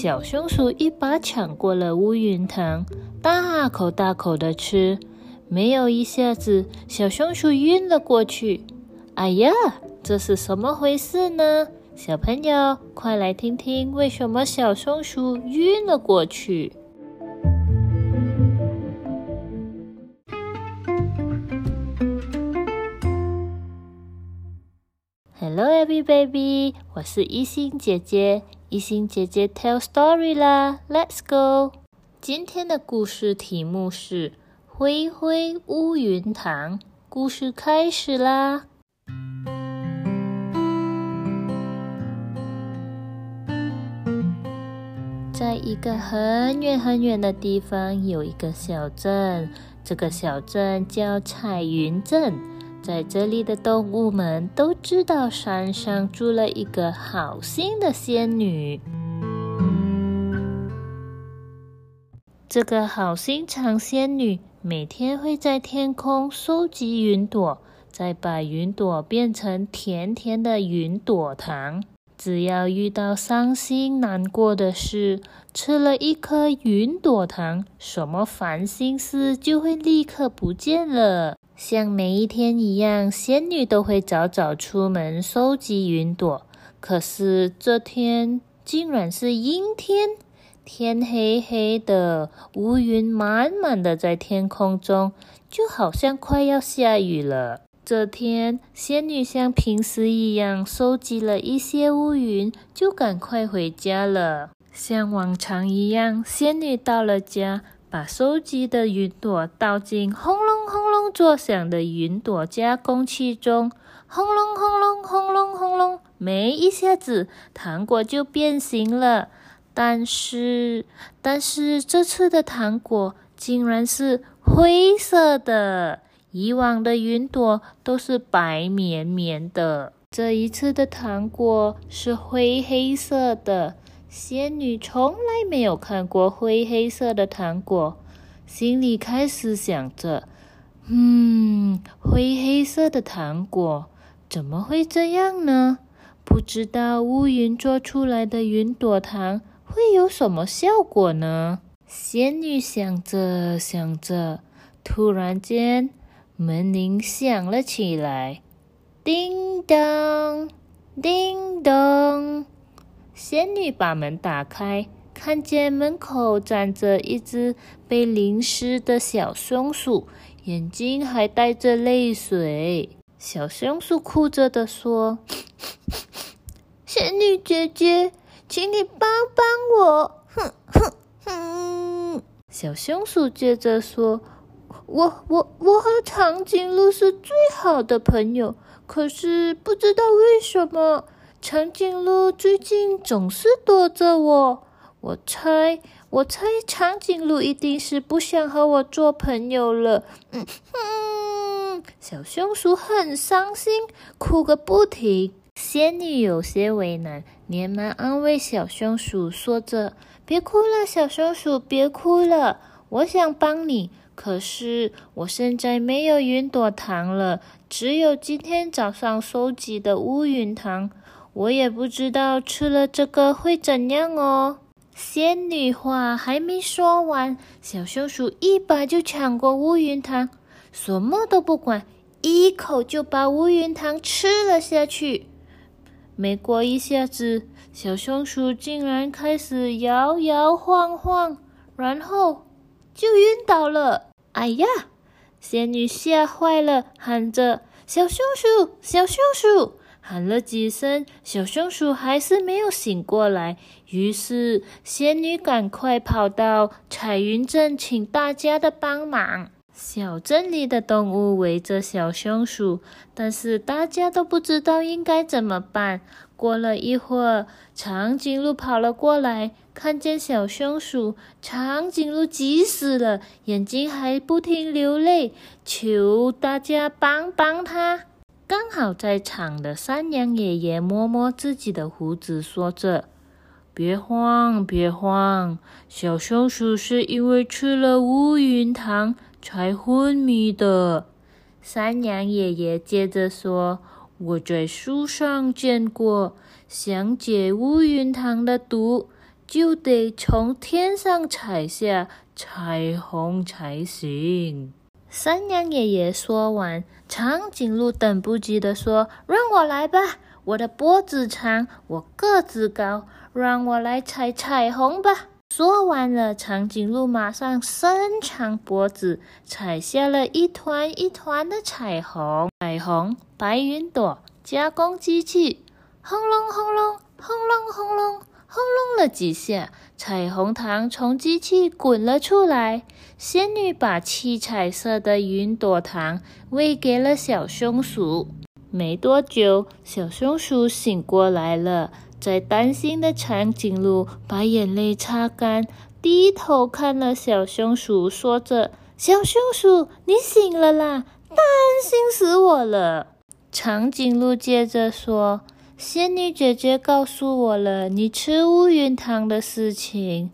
小松鼠一把抢过了乌云糖，大口大口的吃。没有一下子，小松鼠晕了过去。哎呀，这是什么回事呢？小朋友，快来听听为什么小松鼠晕了过去。Hello, every baby，我是一心姐姐。一心姐姐 tell story 啦，Let's go。今天的故事题目是《灰灰乌云堂》，故事开始啦。在一个很远很远的地方，有一个小镇，这个小镇叫彩云镇。在这里的动物们都知道，山上住了一个好心的仙女。这个好心肠仙女每天会在天空收集云朵，再把云朵变成甜甜的云朵糖。只要遇到伤心难过的事，吃了一颗云朵糖，什么烦心事就会立刻不见了。像每一天一样，仙女都会早早出门收集云朵。可是这天竟然是阴天，天黑黑的，乌云满满的在天空中，就好像快要下雨了。这天，仙女像平时一样收集了一些乌云，就赶快回家了。像往常一样，仙女到了家。把收集的云朵倒进轰隆作响的云朵加工器中，轰隆轰隆轰隆轰隆，没一下子，糖果就变形了。但是，但是这次的糖果竟然是灰色的，以往的云朵都是白绵绵的，这一次的糖果是灰黑色的。仙女从来没有看过灰黑色的糖果，心里开始想着：“嗯，灰黑色的糖果怎么会这样呢？不知道乌云做出来的云朵糖会有什么效果呢？”仙女想着想着，突然间门铃响了起来，叮当，叮当。仙女把门打开，看见门口站着一只被淋湿的小松鼠，眼睛还带着泪水。小松鼠哭着的说：“仙女姐姐，请你帮帮我！”哼哼哼。小松鼠接着说：“我我我和长颈鹿是最好的朋友，可是不知道为什么。”长颈鹿最近总是躲着我，我猜，我猜长颈鹿一定是不想和我做朋友了。嗯哼，小松鼠很伤心，哭个不停。仙女有些为难，连忙安慰小松鼠，说着：“别哭了，小松鼠，别哭了。我想帮你，可是我现在没有云朵糖了，只有今天早上收集的乌云糖。”我也不知道吃了这个会怎样哦。仙女话还没说完，小松鼠一把就抢过乌云糖，什么都不管，一口就把乌云糖吃了下去。没过一下子，小松鼠竟然开始摇摇晃晃，然后就晕倒了。哎呀！仙女吓坏了，喊着：“小松鼠，小松鼠！”喊了几声，小松鼠还是没有醒过来。于是，仙女赶快跑到彩云镇，请大家的帮忙。小镇里的动物围着小松鼠，但是大家都不知道应该怎么办。过了一会儿，长颈鹿跑了过来，看见小松鼠，长颈鹿急死了，眼睛还不停流泪，求大家帮帮他。刚好在场的山羊爷爷摸摸自己的胡子，说着：“别慌，别慌，小松鼠是因为吃了乌云糖才昏迷的。”山羊爷爷接着说：“我在书上见过，想解乌云糖的毒，就得从天上采下彩虹才行。山羊爷爷说完，长颈鹿等不及的说：“让我来吧，我的脖子长，我个子高，让我来踩彩虹吧。”说完了，长颈鹿马上伸长脖子，踩下了一团一团的彩虹。彩虹白云朵加工机器，轰隆轰隆，轰隆轰隆，轰隆了几下，彩虹糖从机器滚了出来。仙女把七彩色的云朵糖喂给了小松鼠。没多久，小松鼠醒过来了。在担心的长颈鹿把眼泪擦干，低头看了小松鼠，说着：“小松鼠，你醒了啦！担心死我了。”长颈鹿接着说：“仙女姐姐告诉我了你吃乌云糖的事情。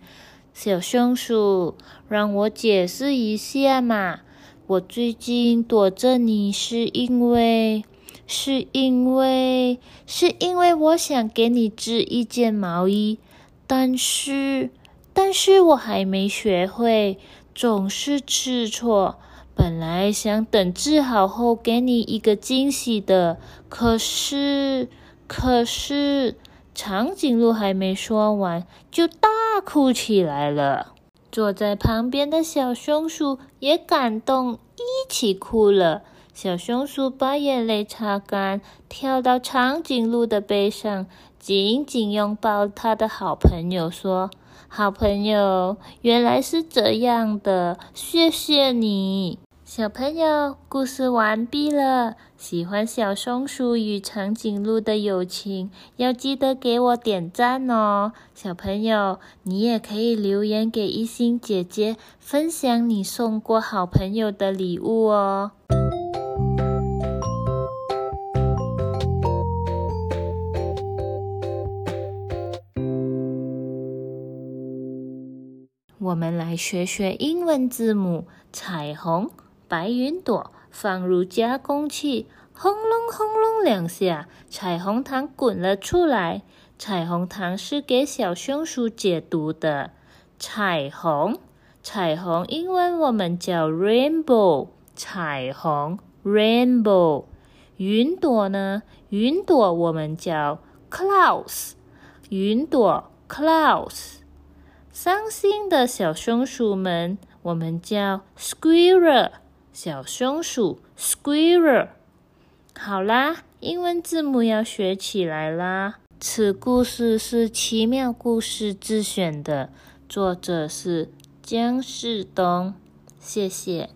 小松鼠，让我解释一下嘛。我最近躲着你，是因为……”是因为，是因为我想给你织一件毛衣，但是，但是我还没学会，总是织错。本来想等织好后给你一个惊喜的，可是，可是，长颈鹿还没说完，就大哭起来了。坐在旁边的小松鼠也感动，一起哭了。小松鼠把眼泪擦干，跳到长颈鹿的背上，紧紧拥抱它的好朋友，说：“好朋友，原来是这样的，谢谢你。”小朋友，故事完毕了。喜欢小松鼠与长颈鹿的友情，要记得给我点赞哦。小朋友，你也可以留言给一心姐姐，分享你送过好朋友的礼物哦。我们来学学英文字母：彩虹、白云朵。放入加工器，轰隆轰隆两下，彩虹糖滚了出来。彩虹糖是给小松鼠解毒的。彩虹，彩虹，英文我们叫 rainbow。彩虹，rainbow。云朵呢？云朵我们叫 clouds。云朵，clouds。伤心的小松鼠们，我们叫 squirrel，小松鼠 squirrel。好啦，英文字母要学起来啦。此故事是奇妙故事自选的，作者是姜世东。谢谢。